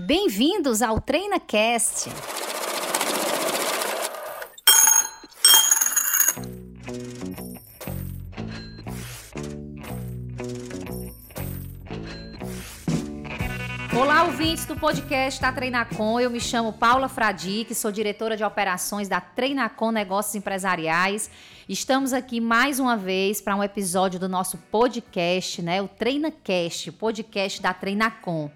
Bem-vindos ao TreinaCast. Olá, ouvintes do podcast da Treinacom. Eu me chamo Paula Fradique, sou diretora de operações da Treinacom Negócios Empresariais. Estamos aqui mais uma vez para um episódio do nosso podcast, né? O TreinaCast, podcast da Treinacom.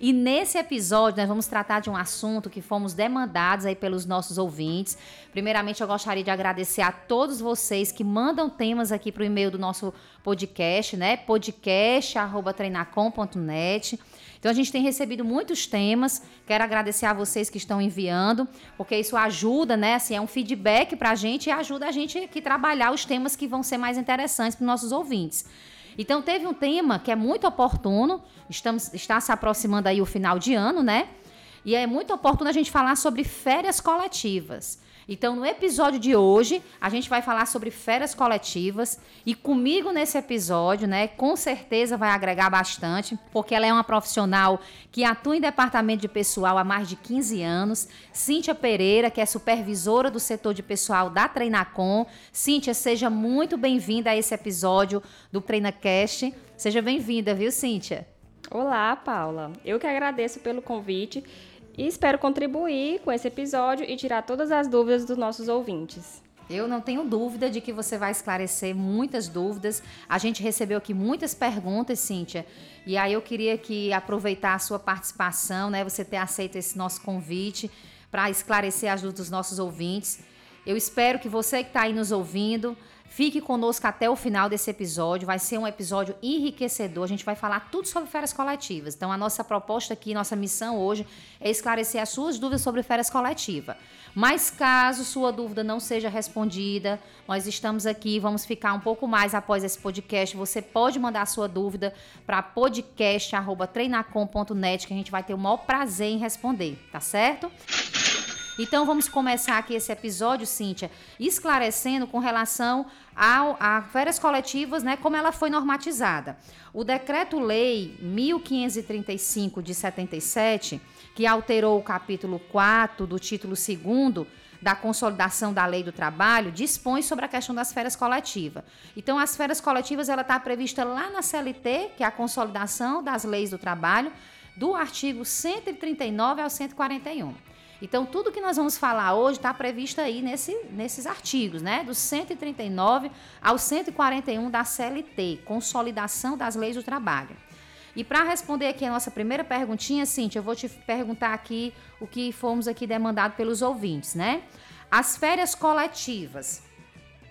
E nesse episódio nós vamos tratar de um assunto que fomos demandados aí pelos nossos ouvintes. Primeiramente, eu gostaria de agradecer a todos vocês que mandam temas aqui para o e-mail do nosso podcast, né? podcast@treinacom.net. Então a gente tem recebido muitos temas. Quero agradecer a vocês que estão enviando, porque isso ajuda, né? Assim, é um feedback para a gente e ajuda a gente aqui trabalhar os temas que vão ser mais interessantes para os nossos ouvintes. Então teve um tema que é muito oportuno, estamos, está se aproximando aí o final de ano, né? E é muito oportuno a gente falar sobre férias coletivas. Então, no episódio de hoje, a gente vai falar sobre férias coletivas e comigo nesse episódio, né, com certeza vai agregar bastante, porque ela é uma profissional que atua em departamento de pessoal há mais de 15 anos, Cíntia Pereira, que é supervisora do setor de pessoal da Treinacom. Cíntia, seja muito bem-vinda a esse episódio do TreinaCast. Seja bem-vinda, viu, Cíntia? Olá, Paula. Eu que agradeço pelo convite e espero contribuir com esse episódio e tirar todas as dúvidas dos nossos ouvintes. Eu não tenho dúvida de que você vai esclarecer muitas dúvidas. A gente recebeu aqui muitas perguntas, Cíntia, e aí eu queria que aproveitar a sua participação, né? Você ter aceito esse nosso convite para esclarecer as dúvidas dos nossos ouvintes. Eu espero que você que está aí nos ouvindo Fique conosco até o final desse episódio, vai ser um episódio enriquecedor. A gente vai falar tudo sobre férias coletivas. Então, a nossa proposta aqui, nossa missão hoje é esclarecer as suas dúvidas sobre férias coletivas. Mas caso sua dúvida não seja respondida, nós estamos aqui, vamos ficar um pouco mais após esse podcast. Você pode mandar sua dúvida para podcast@treinacom.net que a gente vai ter o maior prazer em responder, tá certo? Então vamos começar aqui esse episódio, Cíntia, esclarecendo com relação ao, a férias coletivas, né, como ela foi normatizada. O decreto-lei 1535 de 77, que alterou o capítulo 4 do título 2 da consolidação da lei do trabalho dispõe sobre a questão das férias coletivas. Então, as férias coletivas ela está prevista lá na CLT, que é a consolidação das leis do trabalho, do artigo 139 ao 141. Então, tudo que nós vamos falar hoje está previsto aí nesse, nesses artigos, né? Do 139 ao 141 da CLT, Consolidação das Leis do Trabalho. E para responder aqui a nossa primeira perguntinha, Cintia, eu vou te perguntar aqui o que fomos aqui demandado pelos ouvintes, né? As férias coletivas,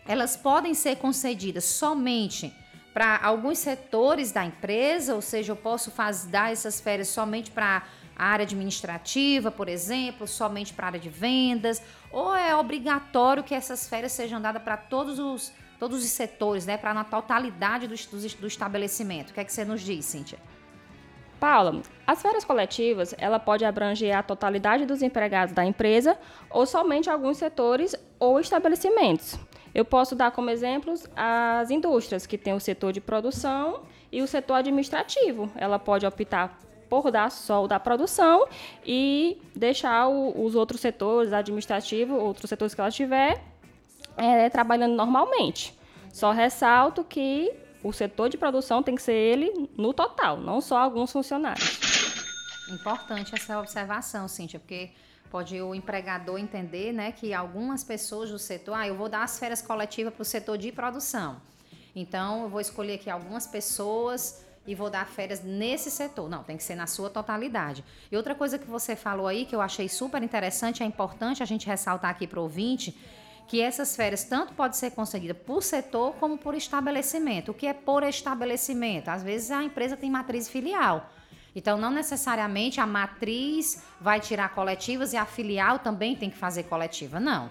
elas podem ser concedidas somente para alguns setores da empresa, ou seja, eu posso faz, dar essas férias somente para a área administrativa, por exemplo, somente para a área de vendas, ou é obrigatório que essas férias sejam dadas para todos os, todos os setores, né, para na totalidade do, do, do estabelecimento? O que é que você nos diz, Cíntia? Paula, as férias coletivas, ela pode abranger a totalidade dos empregados da empresa ou somente alguns setores ou estabelecimentos. Eu posso dar como exemplos as indústrias, que tem o setor de produção e o setor administrativo. Ela pode optar por dar só da produção e deixar o, os outros setores administrativos, outros setores que ela tiver, é, trabalhando normalmente. Só ressalto que o setor de produção tem que ser ele no total, não só alguns funcionários. Importante essa observação, Cíntia, porque pode o empregador entender né, que algumas pessoas do setor, ah, eu vou dar as férias coletivas para o setor de produção. Então, eu vou escolher aqui algumas pessoas e vou dar férias nesse setor. Não, tem que ser na sua totalidade. E outra coisa que você falou aí, que eu achei super interessante, é importante a gente ressaltar aqui para o ouvinte, que essas férias tanto pode ser concedida por setor como por estabelecimento. O que é por estabelecimento? Às vezes a empresa tem matriz filial. Então, não necessariamente a matriz vai tirar coletivas e a filial também tem que fazer coletiva. Não.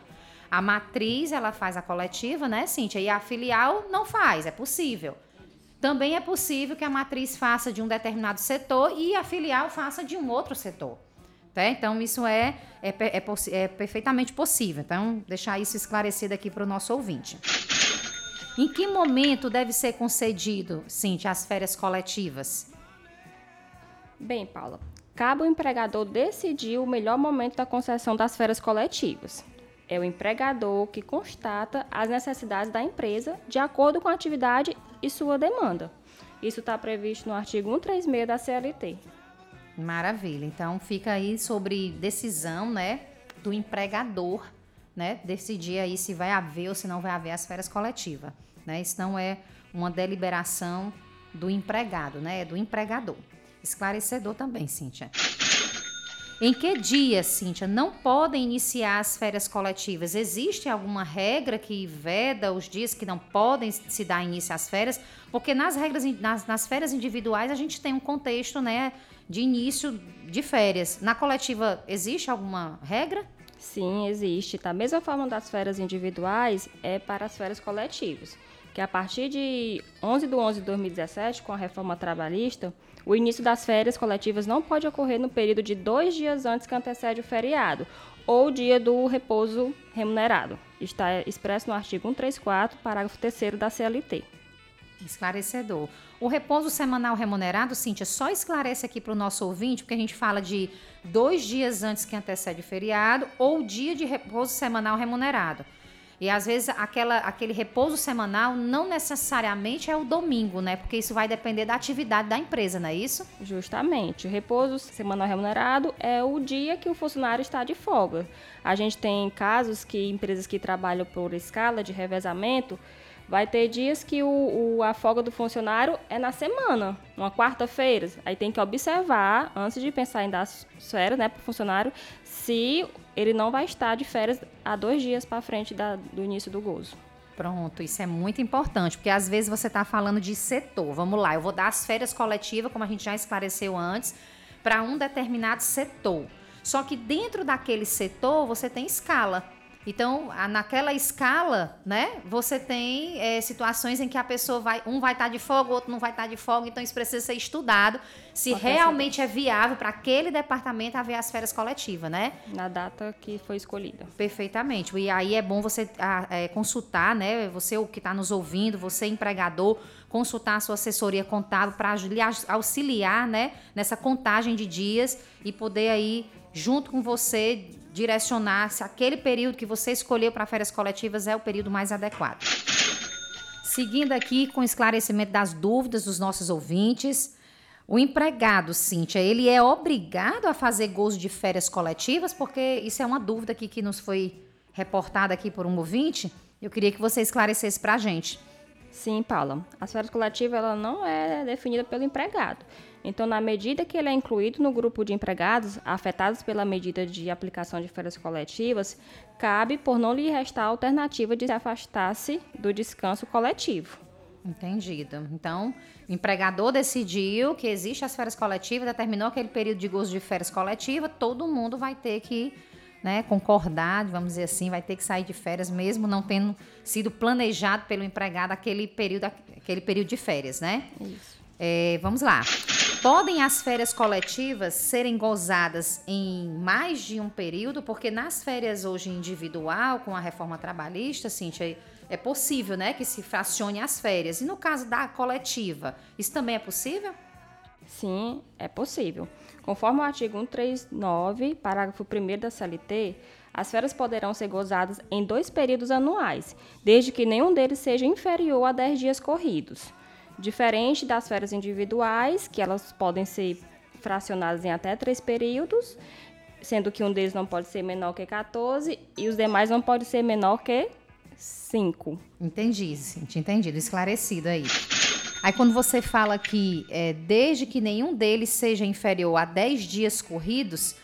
A matriz, ela faz a coletiva, né, Cíntia? E a filial não faz, é possível. Também é possível que a matriz faça de um determinado setor e a filial faça de um outro setor. Tá? Então, isso é, é, é, é perfeitamente possível. Então, deixar isso esclarecido aqui para o nosso ouvinte. Em que momento deve ser concedido, Cintia, as férias coletivas? Bem, Paula, cabe ao empregador decidir o melhor momento da concessão das férias coletivas. É o empregador que constata as necessidades da empresa de acordo com a atividade e sua demanda. Isso está previsto no artigo 136 da CLT. Maravilha. Então fica aí sobre decisão, né, do empregador, né, decidir aí se vai haver ou se não vai haver as férias coletivas, né? Isso não é uma deliberação do empregado, né, é do empregador. Esclarecedor também, Cíntia. Em que dia, Cíntia, não podem iniciar as férias coletivas? Existe alguma regra que veda os dias que não podem se dar início às férias? Porque nas regras, nas, nas férias individuais, a gente tem um contexto, né, de início de férias. Na coletiva, existe alguma regra? Sim, existe. Da mesma forma das férias individuais, é para as férias coletivas que a partir de 11 de 11 de 2017, com a reforma trabalhista, o início das férias coletivas não pode ocorrer no período de dois dias antes que antecede o feriado ou dia do repouso remunerado. Está expresso no artigo 134, parágrafo 3 da CLT. Esclarecedor. O repouso semanal remunerado, Cíntia, só esclarece aqui para o nosso ouvinte, porque a gente fala de dois dias antes que antecede o feriado ou dia de repouso semanal remunerado. E às vezes aquela, aquele repouso semanal não necessariamente é o domingo, né? Porque isso vai depender da atividade da empresa, não é isso? Justamente. O repouso semanal remunerado é o dia que o funcionário está de folga. A gente tem casos que empresas que trabalham por escala de revezamento Vai ter dias que o, o, a folga do funcionário é na semana, uma quarta-feira. Aí tem que observar, antes de pensar em dar férias né, para o funcionário, se ele não vai estar de férias há dois dias para frente da, do início do gozo. Pronto, isso é muito importante, porque às vezes você está falando de setor. Vamos lá, eu vou dar as férias coletivas, como a gente já esclareceu antes, para um determinado setor. Só que dentro daquele setor você tem escala. Então, a, naquela escala, né, você tem é, situações em que a pessoa vai, um vai estar tá de folga, o outro não vai estar tá de folga, então isso precisa ser estudado se Pode realmente é viável para aquele departamento haver as férias coletivas, né? Na data que foi escolhida. Perfeitamente. E aí é bom você é, consultar, né, você o que está nos ouvindo, você empregador, consultar a sua assessoria contábil para auxiliar, né, nessa contagem de dias e poder aí junto com você direcionar se aquele período que você escolheu para férias coletivas é o período mais adequado. Seguindo aqui com esclarecimento das dúvidas dos nossos ouvintes, o empregado, Cíntia, ele é obrigado a fazer gozo de férias coletivas? Porque isso é uma dúvida aqui que nos foi reportada aqui por um ouvinte. Eu queria que você esclarecesse para a gente. Sim, Paula. A férias coletiva ela não é definida pelo empregado. Então, na medida que ele é incluído no grupo de empregados afetados pela medida de aplicação de férias coletivas, cabe por não lhe restar a alternativa de se afastar-se do descanso coletivo. Entendido. Então, o empregador decidiu que existe as férias coletivas, determinou aquele período de gozo de férias coletiva, todo mundo vai ter que né, concordar, vamos dizer assim, vai ter que sair de férias mesmo não tendo sido planejado pelo empregado aquele período, aquele período de férias, né? Isso. É, vamos lá. Podem as férias coletivas serem gozadas em mais de um período? Porque nas férias hoje individual, com a reforma trabalhista, Cíntia, é possível né, que se fracione as férias. E no caso da coletiva, isso também é possível? Sim, é possível. Conforme o artigo 139, parágrafo 1 da CLT, as férias poderão ser gozadas em dois períodos anuais, desde que nenhum deles seja inferior a 10 dias corridos. Diferente das férias individuais, que elas podem ser fracionadas em até três períodos, sendo que um deles não pode ser menor que 14 e os demais não podem ser menor que 5. Entendi, gente, entendido, esclarecido aí. Aí quando você fala que é, desde que nenhum deles seja inferior a 10 dias corridos,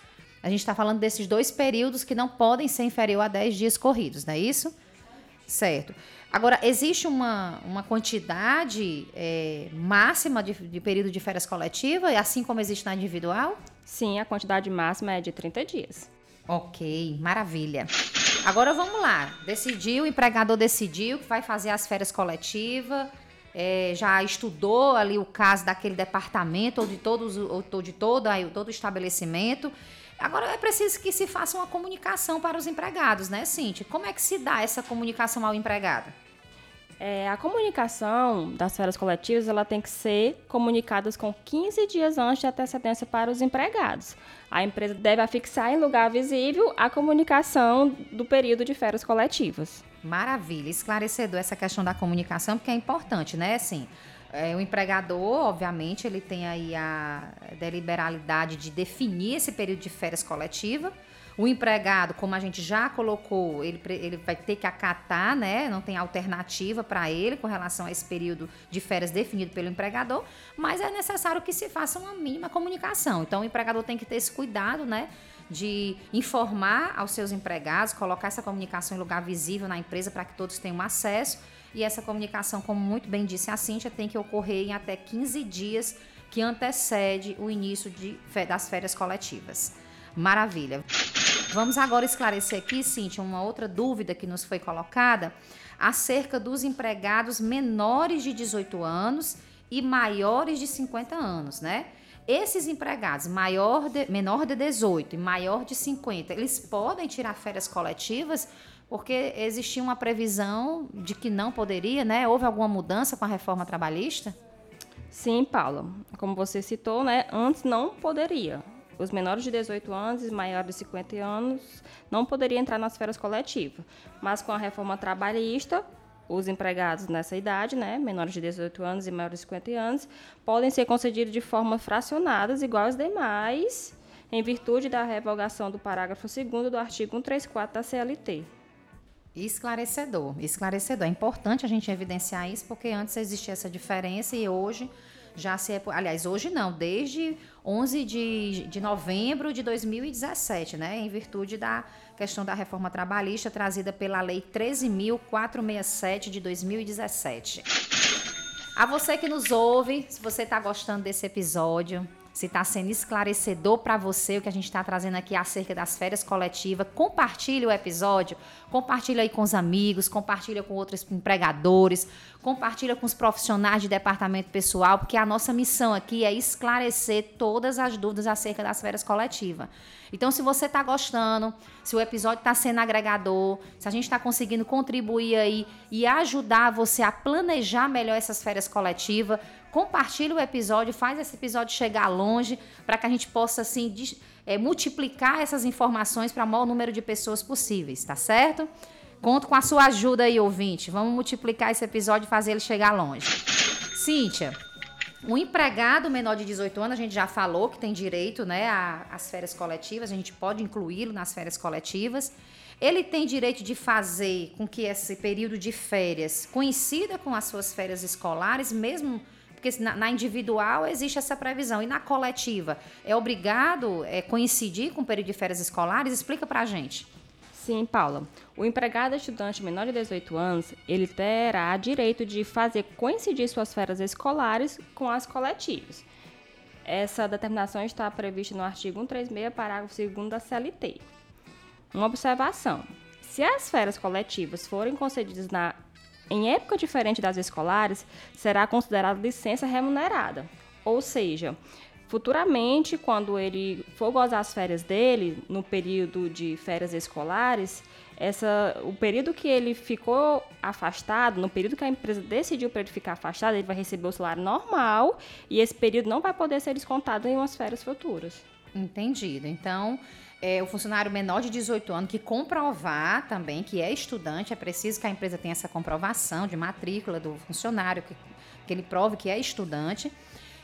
a gente está falando desses dois períodos que não podem ser inferior a 10 dias corridos, não é isso? Certo. Agora, existe uma, uma quantidade é, máxima de, de, período de férias coletiva, assim como existe na individual? Sim, a quantidade máxima é de 30 dias. Ok, maravilha. Agora vamos lá. Decidiu, o empregador decidiu que vai fazer as férias coletivas, é, já estudou ali o caso daquele departamento ou de todos ou de todo, aí, todo o estabelecimento Agora é preciso que se faça uma comunicação para os empregados, né, Cintia? Como é que se dá essa comunicação ao empregado? É, a comunicação das férias coletivas ela tem que ser comunicada com 15 dias antes de antecedência para os empregados. A empresa deve afixar em lugar visível a comunicação do período de férias coletivas. Maravilha, esclarecedor essa questão da comunicação, porque é importante, né? Assim, é, o empregador, obviamente, ele tem aí a deliberalidade de definir esse período de férias coletiva o empregado, como a gente já colocou, ele, ele vai ter que acatar, né? Não tem alternativa para ele com relação a esse período de férias definido pelo empregador, mas é necessário que se faça uma mínima comunicação. Então, o empregador tem que ter esse cuidado, né? De informar aos seus empregados, colocar essa comunicação em lugar visível na empresa para que todos tenham acesso. E essa comunicação, como muito bem disse a Cíntia, tem que ocorrer em até 15 dias que antecede o início de, das férias coletivas. Maravilha. Vamos agora esclarecer aqui, Cintia, uma outra dúvida que nos foi colocada acerca dos empregados menores de 18 anos e maiores de 50 anos, né? Esses empregados maior de, menor de 18 e maior de 50, eles podem tirar férias coletivas porque existia uma previsão de que não poderia, né? Houve alguma mudança com a reforma trabalhista? Sim, Paula. Como você citou, né? Antes não poderia os menores de 18 anos e maiores de 50 anos não poderiam entrar nas férias coletivas. Mas com a reforma trabalhista, os empregados nessa idade, né, menores de 18 anos e maiores de 50 anos, podem ser concedidos de forma fracionadas, igual aos demais, em virtude da revogação do parágrafo 2 do artigo 134 da CLT. Esclarecedor, esclarecedor. É importante a gente evidenciar isso, porque antes existia essa diferença e hoje já se é, aliás, hoje não, desde 11 de, de novembro de 2017, né, em virtude da questão da reforma trabalhista trazida pela Lei 13.467 de 2017. A você que nos ouve, se você está gostando desse episódio, se está sendo esclarecedor para você o que a gente está trazendo aqui acerca das férias coletivas, compartilhe o episódio, compartilhe aí com os amigos, compartilha com outros empregadores, compartilha com os profissionais de departamento pessoal, porque a nossa missão aqui é esclarecer todas as dúvidas acerca das férias coletivas. Então, se você está gostando, se o episódio está sendo agregador, se a gente está conseguindo contribuir aí e ajudar você a planejar melhor essas férias coletivas, compartilhe o episódio, faz esse episódio chegar longe para que a gente possa assim é, multiplicar essas informações para o maior número de pessoas possíveis, tá certo? Conto com a sua ajuda aí, ouvinte. Vamos multiplicar esse episódio e fazer ele chegar longe. Cíntia, o empregado menor de 18 anos, a gente já falou que tem direito né, às férias coletivas, a gente pode incluí-lo nas férias coletivas. Ele tem direito de fazer com que esse período de férias coincida com as suas férias escolares, mesmo porque na, na, individual existe essa previsão. E na coletiva, é obrigado é, coincidir com o período de férias escolares? Explica para a gente. Sim, Paula. O empregado estudante menor de 18 anos, ele terá direito de fazer coincidir suas férias escolares com as coletivas. Essa determinação está prevista no artigo 136, parágrafo 2 da CLT. Uma observação: se as férias coletivas forem concedidas na em época diferente das escolares, será considerada licença remunerada. Ou seja, futuramente, quando ele for gozar as férias dele, no período de férias escolares, essa, o período que ele ficou afastado, no período que a empresa decidiu para ele ficar afastado, ele vai receber o salário normal e esse período não vai poder ser descontado em umas férias futuras. Entendido. Então, é, o funcionário menor de 18 anos que comprovar também que é estudante, é preciso que a empresa tenha essa comprovação de matrícula do funcionário, que, que ele prove que é estudante.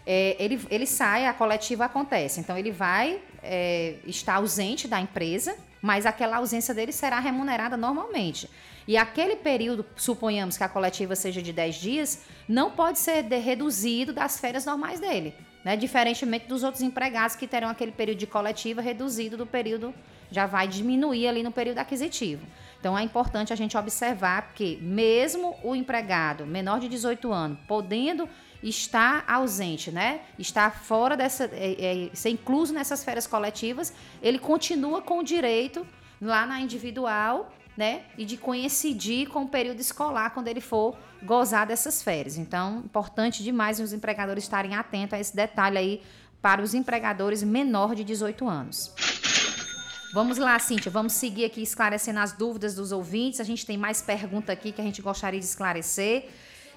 É, ele, ele sai, a coletiva acontece. Então, ele vai é, estar ausente da empresa, mas aquela ausência dele será remunerada normalmente. E aquele período, suponhamos que a coletiva seja de 10 dias, não pode ser de, reduzido das férias normais dele né? Diferentemente dos outros empregados que terão aquele período de coletiva reduzido do período, já vai diminuir ali no período aquisitivo. Então é importante a gente observar que mesmo o empregado menor de 18 anos podendo estar ausente, né? Estar fora dessa, é, é, ser incluso nessas férias coletivas, ele continua com o direito lá na individual né? E de coincidir com o período escolar quando ele for gozar dessas férias. Então, importante demais os empregadores estarem atentos a esse detalhe aí para os empregadores menor de 18 anos. Vamos lá, Cíntia, vamos seguir aqui esclarecendo as dúvidas dos ouvintes. A gente tem mais pergunta aqui que a gente gostaria de esclarecer.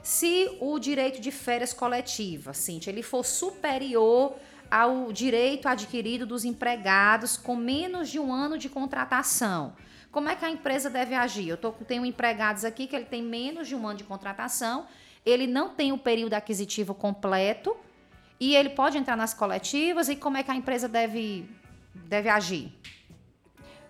Se o direito de férias coletiva, Cíntia, ele for superior ao direito adquirido dos empregados com menos de um ano de contratação, como é que a empresa deve agir? Eu tô, tenho empregados aqui que ele tem menos de um ano de contratação, ele não tem o período aquisitivo completo e ele pode entrar nas coletivas e como é que a empresa deve, deve agir?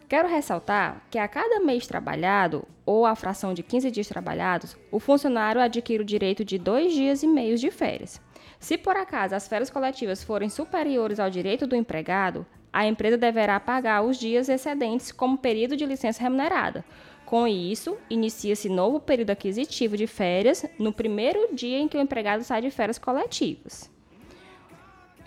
Quero ressaltar que a cada mês trabalhado, ou a fração de 15 dias trabalhados, o funcionário adquire o direito de dois dias e meio de férias. Se por acaso as férias coletivas forem superiores ao direito do empregado, a empresa deverá pagar os dias excedentes como período de licença remunerada. Com isso, inicia-se novo período aquisitivo de férias no primeiro dia em que o empregado sai de férias coletivas.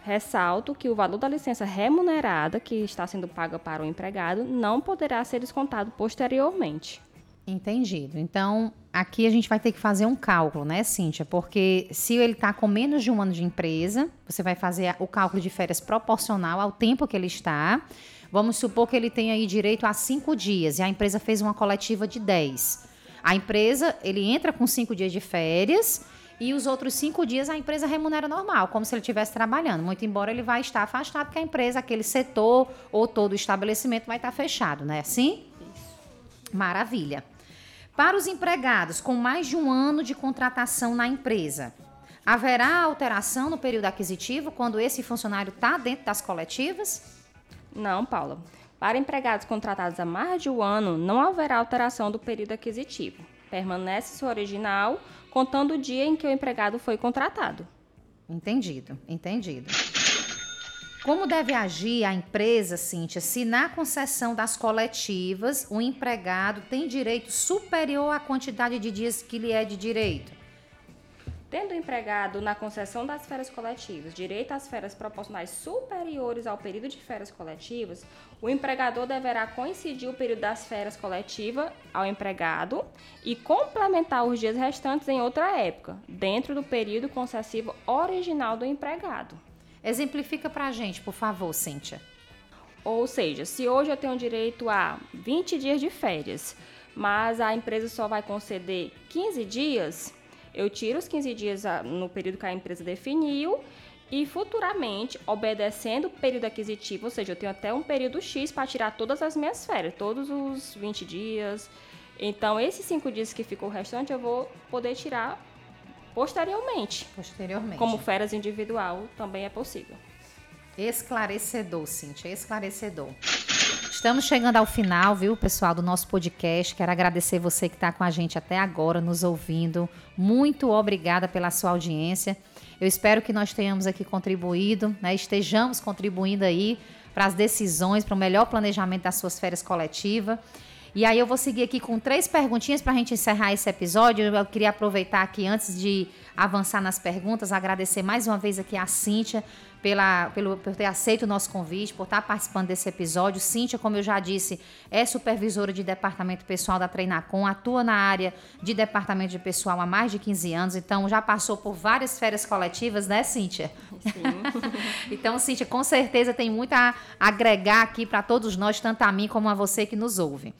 Ressalto que o valor da licença remunerada que está sendo paga para o empregado não poderá ser descontado posteriormente. Entendido. Então, aqui a gente vai ter que fazer um cálculo, né, Cíntia? Porque se ele está com menos de um ano de empresa, você vai fazer o cálculo de férias proporcional ao tempo que ele está. Vamos supor que ele tem aí direito a cinco dias e a empresa fez uma coletiva de 10. A empresa, ele entra com cinco dias de férias e os outros cinco dias a empresa remunera normal, como se ele estivesse trabalhando. Muito embora ele vai estar afastado, porque a empresa, aquele setor ou todo o estabelecimento vai estar fechado, né? Assim? Maravilha. Para os empregados com mais de um ano de contratação na empresa, haverá alteração no período aquisitivo quando esse funcionário está dentro das coletivas? Não, Paula. Para empregados contratados há mais de um ano, não haverá alteração do período aquisitivo. Permanece sua original, contando o dia em que o empregado foi contratado. Entendido, entendido. Como deve agir a empresa, Cíntia, se na concessão das coletivas o empregado tem direito superior à quantidade de dias que lhe é de direito? Tendo o empregado na concessão das férias coletivas direito às férias proporcionais superiores ao período de férias coletivas, o empregador deverá coincidir o período das férias coletivas ao empregado e complementar os dias restantes em outra época, dentro do período concessivo original do empregado. Exemplifica para a gente, por favor, Cíntia. Ou seja, se hoje eu tenho direito a 20 dias de férias, mas a empresa só vai conceder 15 dias, eu tiro os 15 dias no período que a empresa definiu e futuramente, obedecendo o período aquisitivo, ou seja, eu tenho até um período X para tirar todas as minhas férias, todos os 20 dias. Então, esses 5 dias que ficou restante, eu vou poder tirar posteriormente. Posteriormente. Como férias individual também é possível. Esclarecedor, Cintia, esclarecedor. Estamos chegando ao final, viu, pessoal, do nosso podcast. Quero agradecer você que está com a gente até agora, nos ouvindo. Muito obrigada pela sua audiência. Eu espero que nós tenhamos aqui contribuído, né, estejamos contribuindo aí para as decisões, para o melhor planejamento das suas férias coletivas. E aí eu vou seguir aqui com três perguntinhas para a gente encerrar esse episódio. Eu queria aproveitar aqui, antes de avançar nas perguntas, agradecer mais uma vez aqui a Cíntia pela, pelo, por ter aceito o nosso convite, por estar participando desse episódio. Cíntia, como eu já disse, é supervisora de departamento pessoal da Treinacom, atua na área de departamento de pessoal há mais de 15 anos, então já passou por várias férias coletivas, né, Cíntia? Sim. então, Cíntia, com certeza tem muito a agregar aqui para todos nós, tanto a mim como a você que nos ouve.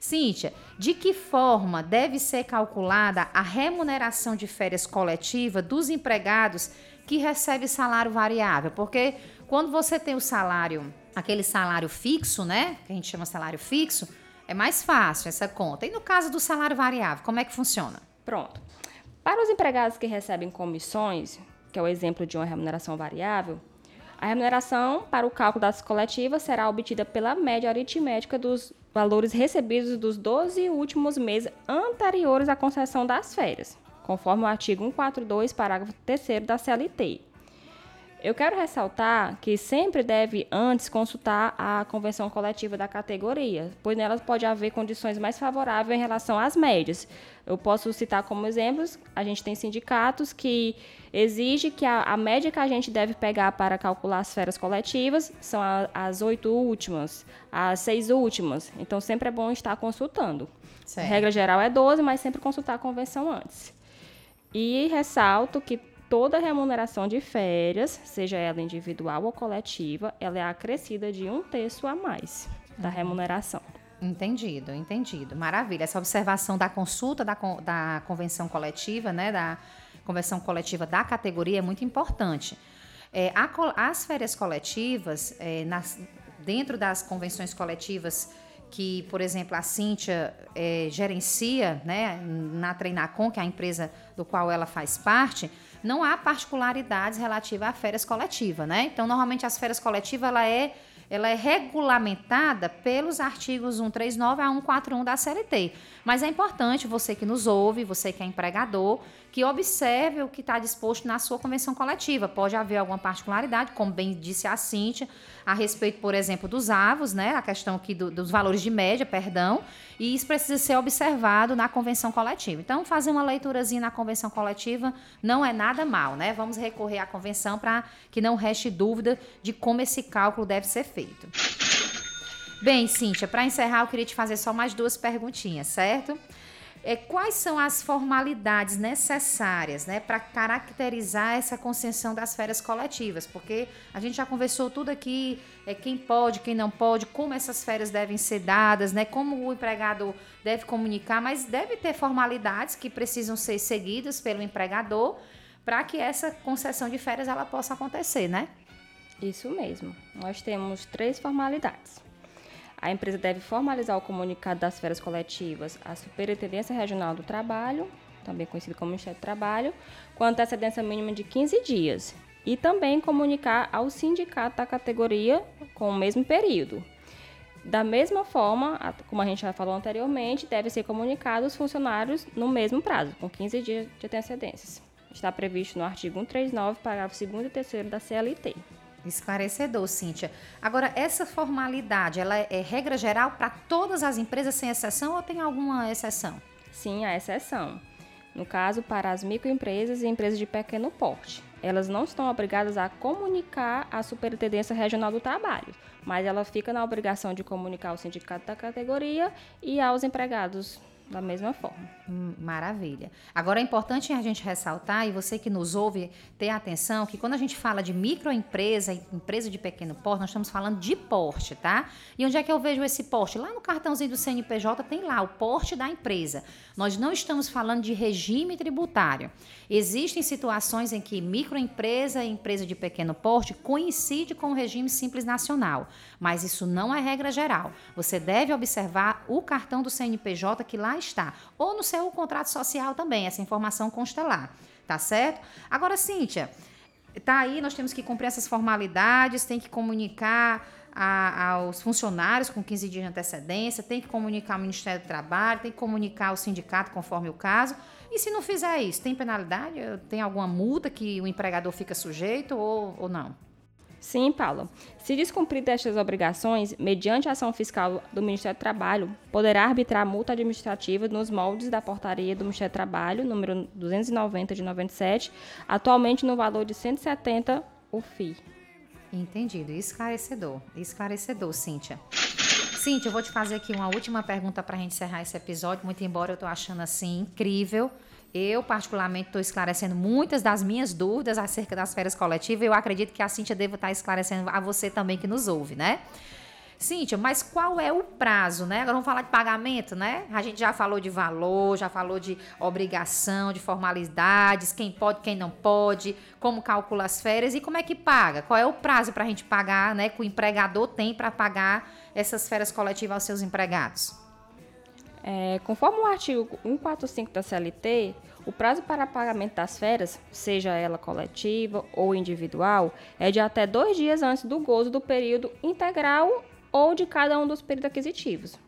Cíntia, de que forma deve ser calculada a remuneração de férias coletiva dos empregados que recebem salário variável? Porque quando você tem o salário, aquele salário fixo, né? Que a gente chama salário fixo, é mais fácil essa conta. E no caso do salário variável, como é que funciona? Pronto. Para os empregados que recebem comissões, que é o exemplo de uma remuneração variável, a remuneração para o cálculo das coletivas será obtida pela média aritmética dos valores recebidos dos 12 últimos meses anteriores à concessão das férias, conforme o artigo 142, parágrafo 3 da CLT. Eu quero ressaltar que sempre deve antes consultar a convenção coletiva da categoria, pois nela pode haver condições mais favoráveis em relação às médias. Eu posso citar como exemplos, a gente tem sindicatos que exige que a, a média que a gente deve pegar para calcular as férias coletivas são a, as oito últimas, as seis últimas. Então sempre é bom estar consultando. Certo. Regra geral é 12, mas sempre consultar a convenção antes. E ressalto que toda remuneração de férias, seja ela individual ou coletiva, ela é acrescida de um terço a mais. da remuneração. Entendido, entendido. Maravilha. Essa observação da consulta da, da convenção coletiva, né, da convenção coletiva da categoria é muito importante. É, a, as férias coletivas, é, nas, dentro das convenções coletivas que, por exemplo, a Cíntia é, gerencia né, na Treinacom, que é a empresa do qual ela faz parte, não há particularidades relativas a férias coletivas, né? Então, normalmente as férias coletivas ela é ela é regulamentada pelos artigos 139 a 141 da CLT. Mas é importante você que nos ouve, você que é empregador, que observe o que está disposto na sua convenção coletiva. Pode haver alguma particularidade, como bem disse a Cíntia, a respeito, por exemplo, dos avos, né? A questão aqui do, dos valores de média, perdão, e isso precisa ser observado na convenção coletiva. Então, fazer uma leiturazinha na convenção coletiva não é nada mal, né? Vamos recorrer à convenção para que não reste dúvida de como esse cálculo deve ser feito. Bem, Cíntia, para encerrar, eu queria te fazer só mais duas perguntinhas, certo? é, quais são as formalidades necessárias né, para caracterizar essa concessão das férias coletivas? Porque a gente já conversou tudo aqui, é, quem pode, quem não pode, como essas férias devem ser dadas, né, como o empregado deve comunicar, mas deve ter formalidades que precisam ser seguidas pelo empregador para que essa concessão de férias ela possa acontecer, né? Isso mesmo. Nós temos três formalidades. A empresa deve formalizar o comunicado das férias coletivas à Superintendência Regional do Trabalho, também conhecido como Ministério do Trabalho, com antecedência mínima de 15 dias, e também comunicar ao sindicato da categoria com o mesmo período. Da mesma forma, como a gente já falou anteriormente, deve ser comunicado aos funcionários no mesmo prazo, com 15 dias de antecedências. Está previsto no artigo 139, parágrafo 2 e 3 da CLT. Esclarecedor, Cíntia. Agora, essa formalidade, ela é, regra geral para todas as empresas sem exceção ou tem alguma exceção? Sim, há exceção. No caso, para as microempresas e empresas de pequeno porte. Elas não estão obrigadas a comunicar à Superintendência Regional do Trabalho, mas ela fica na obrigação de comunicar ao sindicato da categoria e aos empregados da mesma forma. Hum, maravilha. Agora é importante a gente ressaltar, e você que nos ouve ter atenção, que quando a gente fala de microempresa, empresa de pequeno porte, nós estamos falando de porte, tá? E onde é que eu vejo esse porte? Lá no cartãozinho do CNPJ tem lá o porte da empresa. Nós não estamos falando de regime tributário. Existem situações em que microempresa e empresa de pequeno porte coincide com o regime simples nacional, mas isso não é regra geral. Você deve observar o cartão do CNPJ que lá está, ou no seu contrato social também, essa informação consta lá, tá certo? Agora, Cíntia, tá aí, nós temos que cumprir essas formalidades, tem que comunicar a, aos funcionários com 15 dias de antecedência, tem que comunicar ao Ministério do Trabalho, tem que comunicar ao sindicato conforme o caso. E se não fizer isso, tem penalidade? Tem alguma multa que o empregador fica sujeito ou, ou não? Sim, Paula. Se descumprir destas obrigações, mediante ação fiscal do Ministério do Trabalho, poderá arbitrar multa administrativa nos moldes da portaria do Ministério do Trabalho, número 290 de 97, atualmente no valor de 170 o FII. Entendido. Esclarecedor. Esclarecedor, Cíntia. Cíntia, eu vou te fazer aqui uma última pergunta para a gente encerrar esse episódio, muito embora eu estou achando assim incrível. Eu, particularmente, estou esclarecendo muitas das minhas dúvidas acerca das férias coletivas. Eu acredito que a Cíntia deva estar esclarecendo a você também que nos ouve, né? Cíntia, mas qual é o prazo, né? Agora vamos falar de pagamento, né? A gente já falou de valor, já falou de obrigação, de formalidades, quem pode, quem não pode, como calcula as férias e como é que paga. Qual é o prazo para a gente pagar, né? Que o empregador tem para pagar essas férias coletivas aos seus empregados? É, conforme o artigo 145 da CLT, o prazo para pagamento das férias, seja ela coletiva ou individual, é de até dois dias antes do gozo do período integral ou de cada um dos períodos aquisitivos.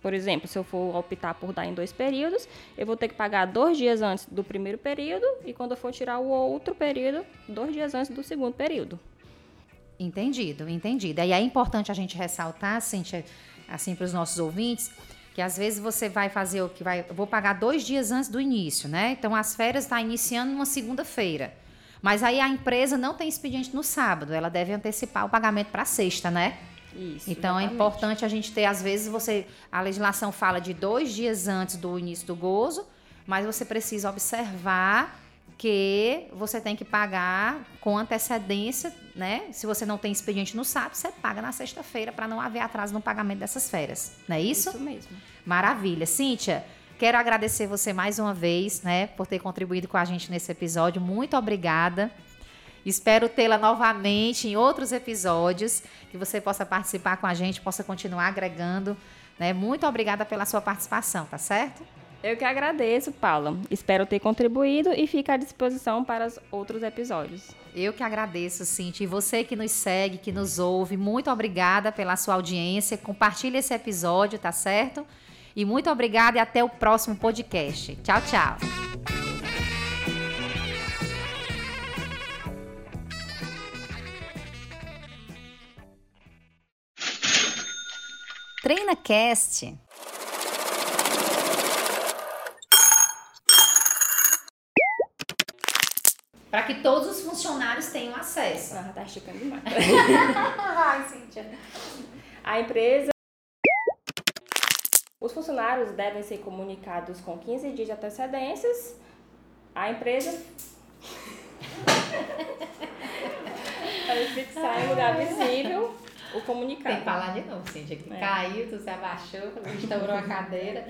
Por exemplo, se eu for optar por dar em dois períodos, eu vou ter que pagar dois dias antes do primeiro período e quando eu for tirar o outro período, dois dias antes do segundo período. Entendido, entendido. E é importante a gente ressaltar, Cíntia, assim, para os nossos ouvintes, que às vezes você vai fazer o que vai. Vou pagar dois dias antes do início, né? Então as férias estão tá iniciando numa segunda-feira. Mas aí a empresa não tem expediente no sábado, ela deve antecipar o pagamento para sexta, né? Isso, então é exatamente. é importante a gente ter, às vezes, você. A legislação fala de dois dias antes do início do gozo, mas você precisa observar que você tem que pagar com antecedência né? Se você não tem expediente no sábado, você paga na sexta-feira para não haver atraso no pagamento dessas férias. Não é isso? Isso mesmo. Maravilha. Cíntia, quero agradecer você mais uma vez, né, por ter contribuído com a gente nesse episódio. Muito obrigada. Espero tê-la novamente em outros episódios, que você possa participar com a gente, possa continuar agregando. Né? Muito obrigada pela sua participação, tá certo? Eu que agradeço, Paula. Espero ter contribuído e fico à disposição para os outros episódios. Eu que agradeço, Cintia. E você que nos segue, que nos ouve, muito obrigada pela sua audiência. Compartilhe esse episódio, tá certo? E muito obrigada e até o próximo podcast. Tchau, tchau. Treina Para que todos os funcionários tenham acesso. Ah, tá esticando demais. Vai, Cíntia. A empresa. Os funcionários devem ser comunicados com 15 dias de antecedências. A empresa. Para fixar em lugar visível o comunicado. Tem que falar de novo, Cíntia, que É. caiu, tu se abaixou, estourou a cadeira.